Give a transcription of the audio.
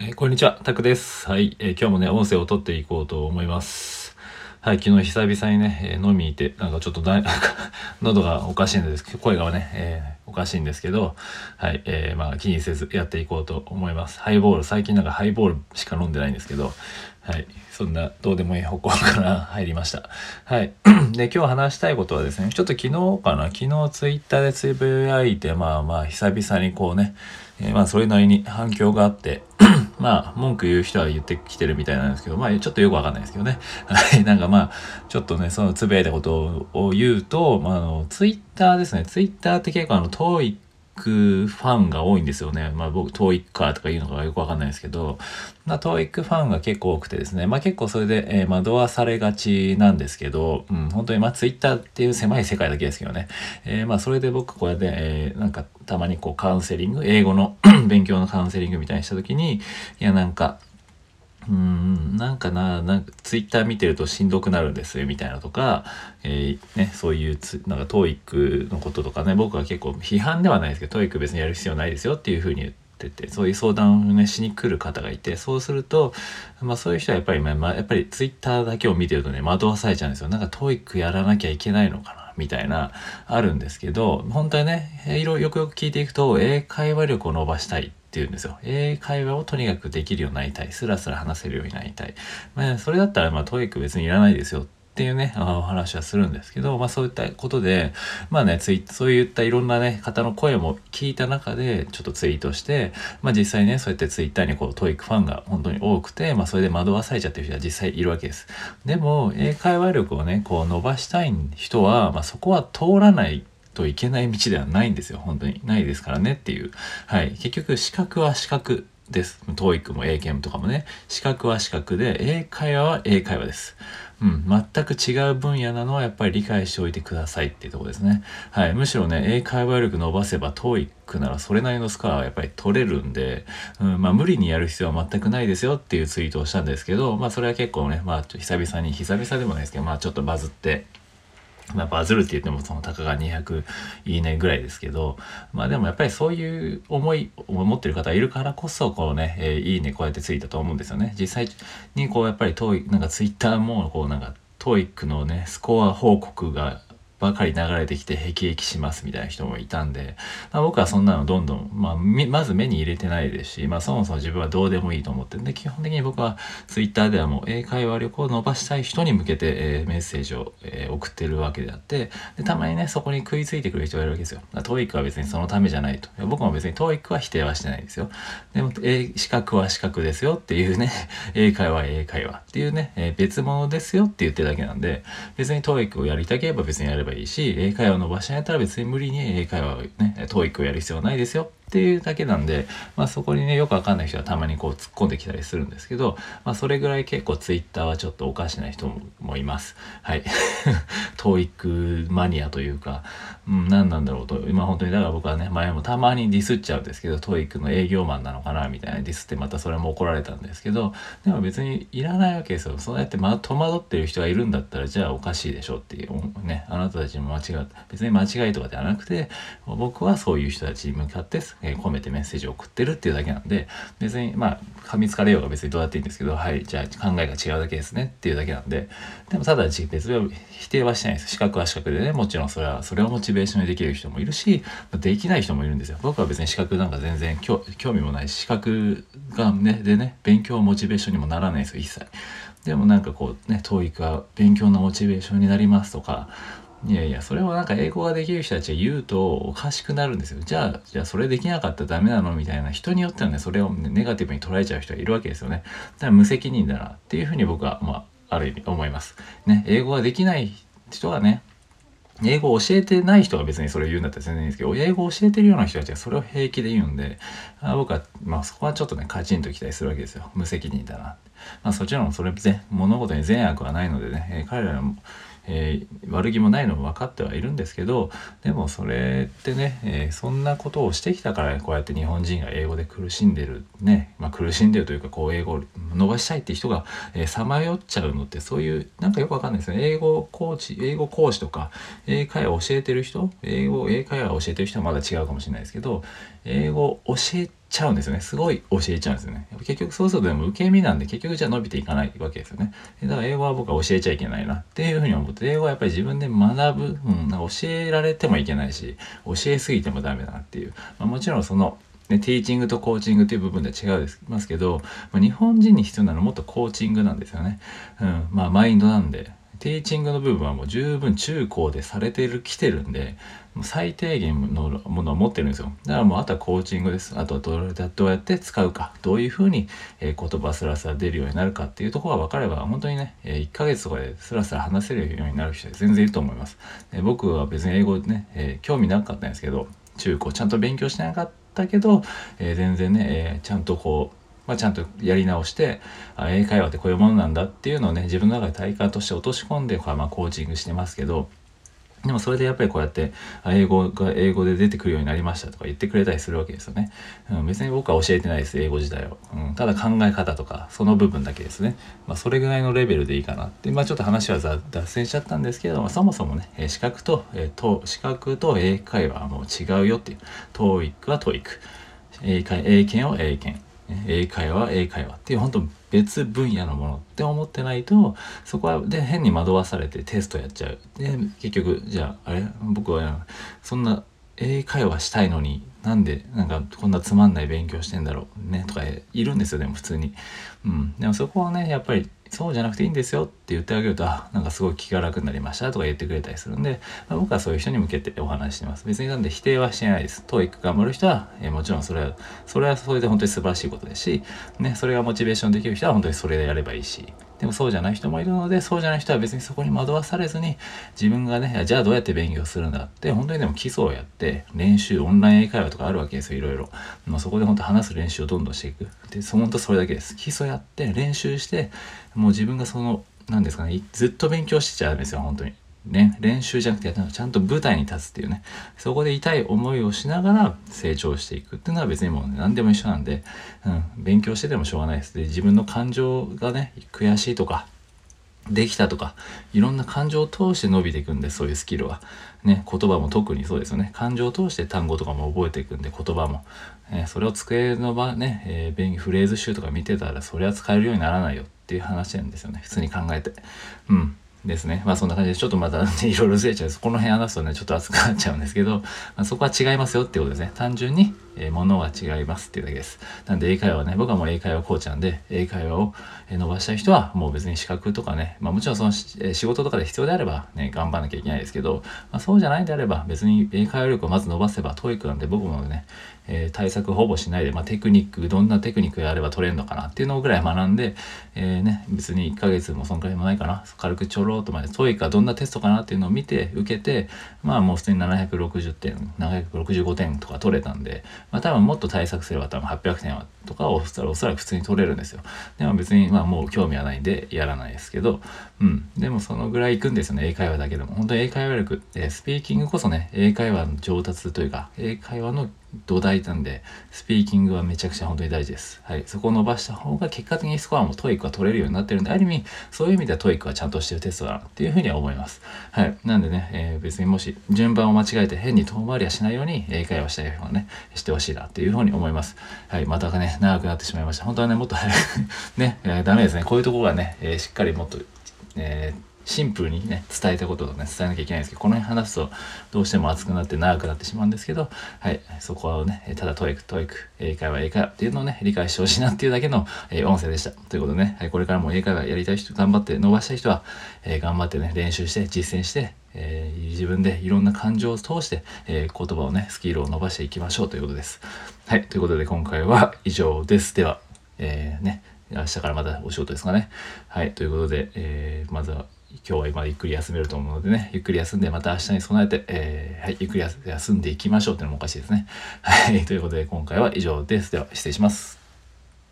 えーこんにちは、タクです。はい、えー今日もね、音声を取っていこうと思います。はい、昨日久々にね、えー飲みに行って、なんかちょっとだ、なんか喉がおかしいんですけど、声がね、えおかしいんですけど、はい、えまあ気にせずやっていこうと思います。ハイボール、最近なんかハイボールしか飲んでないんですけど、はい、そんなどうでもいい方向から 入りました。はい。で、今日話したいことはですね、ちょっと昨日かな、昨日ツイッターでつぶやいて、まあまあ久々にこうね、えーまあそれなりに反響があって、まあ文句言う人は言ってきてるみたいなんですけど、まあちょっとよくわかんないですけどね。はい。なんかまあ、ちょっとね、そのつぶやいたことを言うと、まああの、ツイッターですね。ツイッターって結構あの、遠いクファンが多いんですよね。まあ僕、トーイッカーとか言うのがよくわかんないですけど、まあ、トーイックファンが結構多くてですね、まあ結構それで、えー惑わされがちなんですけど、うん、本当にまあツイッターっていう狭い世界だけですけどね、えーまあそれで僕こうやって、えーなんかたまにこうカウンセリング、英語の 勉強のカウンセリングみたいにした時に、いやなんか、うん、なんかな、なんかツイッター見てるとしんどくなるんですみたいなとか、えーね、そういうつ、なんか TOEIC のこととかね、僕は結構批判ではないですけど、TOEIC 別にやる必要ないですよっていうふうに言ってて、そういう相談をね、しに来る方がいて、そうすると、まあそういう人はやっぱり、まあ、やっぱりツイッターだけを見てるとね、惑わされちゃうんですよ。なんか TOEIC やらなきゃいけないのかなみたいな、あるんですけど、本当にね、いろよくよく聞いていくと、英会話力を伸ばしたいっていうんですよ。英会話をとにかくできるようになりたい。スラスラ話せるようになりたい。まあ、それだったら、まあ、 TOEIC 別にいらないですよっていうね、お話はするんですけど、まあそういったことで、まあね、ツイそういったいろんなね、方の声も聞いた中で、ちょっとツイートして、まあ実際ね、そうやってツイッターにこう、 TOEIC ファンが本当に多くて、まあそれで惑わされちゃってる人は実際いるわけです。でも、英会話力をね、こう伸ばしたい人は、まあそこは通らないといけない道ではないんですよ。本当に。ないですからねっていう。はい。結局、資格は資格です。TOEIC も英検とかもね。資格は資格で、英会話は英会話です。うん。全く違う分野なのはやっぱり理解しておいてくださいっていうところですね。はい。むしろね、英会話力伸ばせば TOEIC ならそれなりのスコアはやっぱり取れるんで、うん、まあ無理にやる必要は全くないですよっていうツイートをしたんですけど、まあそれは結構ね、まあちょ久々に、久々でもないですけど、まあちょっとバズって、まあ、バズるって言ってもそのたかが200いいねぐらいですけど、まあでもやっぱりそういう思いを持ってる方いるからこそ、こうね、えーいいねこうやってついたと思うんですよね。実際にこうやっぱり遠い、なんかツイッターもこうなんか TOEIC のね、スコア報告がばかり流れてきて辟易しますみたいな人もいたんで、まあ、僕はそんなのどんどん、まあ、まず目に入れてないですし、まあ、そもそも自分はどうでもいいと思ってんで基本的に僕はツイッターではもう英会話力を伸ばしたい人に向けて、えーメッセージを、えー送ってるわけであってでたまにねそこに食いついてくる人がいるわけですよ。TOEIC は別にそのためじゃないと。僕も別に TOEIC は否定はしてないですよ。でも、えー資格は資格ですよっていうね、英会話英会話っていうね、えー別物ですよって言ってるだけなんで、別に TOEIC をやりたければ別にやればいいし、英会話を伸ばしたいんやったら別に無理に英会話をね、TOEIC をやる必要はないですよ。っていうだけなんで、まあそこにね、よくわかんない人はたまにこう突っ込んできたりするんですけど、まあそれぐらい結構 Twitter はちょっとおかしな人もいます。はい。TOEIC マニアというか、うん、何なんだろうと、今本当にだから僕はね、前もたまにディスっちゃうんですけど、TOEIC の営業マンなのかなみたいなディスってまたそれも怒られたんですけど、でも別にいらないわけですよ。そうやってま戸惑ってる人がいるんだったら、じゃあおかしいでしょっていう、ね、あなたたちも間違って、別に間違いとかではなくて、僕はそういう人たちに向かって、えー込めてメッセージを送ってるっていうだけなんで、別に、まあ、噛みつかれようが別にどうやっていいんですけど、はい、じゃあ考えが違うだけですねっていうだけなんで、でもただ別に否定はしてないです。資格は資格でね、もちろんそれは、それをモチベーションにできる人もいるし、できない人もいるんですよ。僕は別に資格なんか全然興味もないし、資格がね、でね、勉強モチベーションにもならないですよ、一切。でもなんかこうね、TOEIC は勉強のモチベーションになりますとか、いやいや、それをなんか英語ができる人たちが言うとおかしくなるんですよ。じゃあ、じゃあそれできなかったらダメなのみたいな人によってはね、それをねネガティブに捉えちゃう人がいるわけですよね。だから無責任だなっていうふうに僕は、まあ、ある意味思います。ね、英語ができない人はね、英語を教えてない人が別にそれを言うんだったら全然いいんですけど、英語を教えてるような人たちがそれを平気で言うんで、あ僕は、まあそこはちょっとね、カチンときたりするわけですよ。無責任だな。まあそちらもそれぜ物事に善悪はないのでね、え彼らのえー悪気もないのも分かってはいるんですけどでもそれってね、えーそんなことをしてきたからこうやって日本人が英語で苦しんでるね、まあ、苦しんでるというかこう英語を伸ばしたいって人がさまよっちゃうのってそういうなんかよくわかんないですね。英語コーチ英語講師とか英会話を教えてる人英語英会話を教えてる人はまだ違うかもしれないですけど英語教えちちゃうんですよね。すごい教えちゃうんですよね。結局そうするとでも受け身なんで結局じゃあ伸びていかないわけですよね。だから英語は僕は教えちゃいけないなっていうふうに思って、英語はやっぱり自分で学ぶ、うん、なんか教えられてもいけないし、教えすぎてもダメだなっていう。まあ、もちろんその、ね、ティーチングとコーチングという部分では違うますけど、まあ、日本人に必要なのはもっとコーチングなんですよね。うん、まあマインドなんで。ティーチングの部分はもう十分中高でされてる来てるんで最低限のものを持ってるんですよ。だからもうあとはコーチングです。あとはどうやって使うか。どういうふうに、え言葉スラスラ出るようになるかっていうところが分かれば本当にね、え1ヶ月とかでスラスラ話せるようになる人全然いると思います。で僕は別に英語でね、え、興味なかったんですけど中高ちゃんと勉強しなかったけど、え、全然ね、え、ちゃんとこうまあ、ちゃんとやり直してあ英会話ってこういうものなんだっていうのをね自分の中で体感として落とし込んでこう、まあ、コーチングしてますけどでもそれでやっぱりこうやって英語が英語で出てくるようになりましたとか言ってくれたりするわけですよね。うん、別に僕は教えてないです英語自体を、うん。ただ考え方とかその部分だけですね。まあ、それぐらいのレベルでいいかなって。まあ、ちょっと話は脱線しちゃったんですけれどもそもそもね資格と,、えー、と資格と英会話はもう違うよっていう。TOEIC は TOEIC。英会英検は英検。英会話英会話っていう本当別分野のものって思ってないとそこはで変に惑わされてテストやっちゃう。で結局じゃああれ？僕はそんな英会話したいのになんでなんかこんなつまんない勉強してんだろうねとかいるんですよでも普通にうんでもそこはねやっぱりそうじゃなくていいんですよって言ってあげると、あ、なんかすごい気が楽になりましたとか言ってくれたりするんで、まあ、僕はそういう人に向けてお話してます。別になんで否定はしてないです。TOEIC 頑張る人は、えー、もちろんそれは、それはそれで本当に素晴らしいことですし、ね、それがモチベーションできる人は本当にそれでやればいいし、でもそうじゃない人もいるので、そうじゃない人は別にそこに惑わされずに、自分がね、じゃあどうやって勉強するんだって、本当にでも基礎をやって、練習、オンライン英会話とかあるわけですよ、いろいろ。まあ、そこで本当話す練習をどんどんしていく。で、本当それだけです。基礎やって、練習して、もう自分がその、なんですかね、ずっと勉強しちゃうんですよ、本当に。ね、練習じゃなくてちゃんと舞台に立つっていうね。そこで痛い思いをしながら成長していくっていうのは別にもう、何でも一緒なんで、うん、勉強しててもしょうがないです。で自分の感情がね悔しいとかできたとかいろんな感情を通して伸びていくんでそういうスキルは。ね言葉も特にそうですよね。感情を通して単語とかも覚えていくんで言葉も、えー、それを机の場ね、えー、フレーズ集とか見てたらそれは使えるようにならないよっていう話なんですよね。普通に考えて。うん。ですね。まあそんな感じでちょっとまた、いろいろずれちゃうこの辺話すとね、ちょっと熱くなっちゃうんですけど、まあ、そこは違いますよってことですね。単純に、えー、ものは違いますっていうだけです。なんで英会話ね、僕はもう英会話コーチなんで、英会話を伸ばしたい人はもう別に資格とかね、まあもちろんその仕事とかで必要であればね、頑張らなきゃいけないですけど、まあそうじゃないんであれば別に英会話力をまず伸ばせば、 TOEIC なんで僕もね、えー、対策ほぼしないで、まあ、テクニックどんなテクニックがあれば取れるのかなっていうのぐらい学んで、えー、ね、別に1ヶ月もそんくらいもないかな軽くちょろっとまでトイかどんなテストかなっていうのを見て受けてまあもう普通に760点765点とか取れたんで、まあ、多分もっと対策すれば多分800点とかをおそらく普通に取れるんですよでも別にまあもう興味はないんでやらないですけどうんでもそのぐらいいくんですよね英会話だけでも本当に英会話力、えー、スピーキングこそね英会話の上達というか英会話の土台なんで、スピーキングはめちゃくちゃ本当に大事です。はい。そこを伸ばした方が結果的にスコアも TOEIC は取れるようになってるんで、ある意味、そういう意味では TOEIC はちゃんとしてるテストだなっていうふうには思います。はい。なんでね、えー、別にもし順番を間違えて変に遠回りはしないように英会話したい人はね、してほしいなっていうふうに思います。はい。またね、長くなってしまいました。本当はね、もっと早く ね、えー、ダメですね。こういうところがね、えー、しっかりもっと、えーシンプルにね、伝えたことをね、伝えなきゃいけないんですけど、この辺話すとどうしても熱くなって長くなってしまうんですけど、はい、そこはね、ただ TOEIC、TOEIC、英会話、英会話っていうのをね、理解してほしいなっていうだけの、えー、音声でした。ということでね、はい、これからも英会話やりたい人、頑張って伸ばしたい人は、えー、頑張ってね、練習して、実践して、えー、自分でいろんな感情を通して、えー、言葉をね、スキルを伸ばしていきましょうということです。はい、ということで今回は以上です。では、えー、ね、明日からまたお仕事ですかね。はい、ということで、えー、まずは今日は今ゆっくり休めると思うのでね、ゆっくり休んでまた明日に備えて、えー、はい、ゆっくり休んでいきましょうっていうのもおかしいですね。はい、ということで今回は以上です。では失礼します。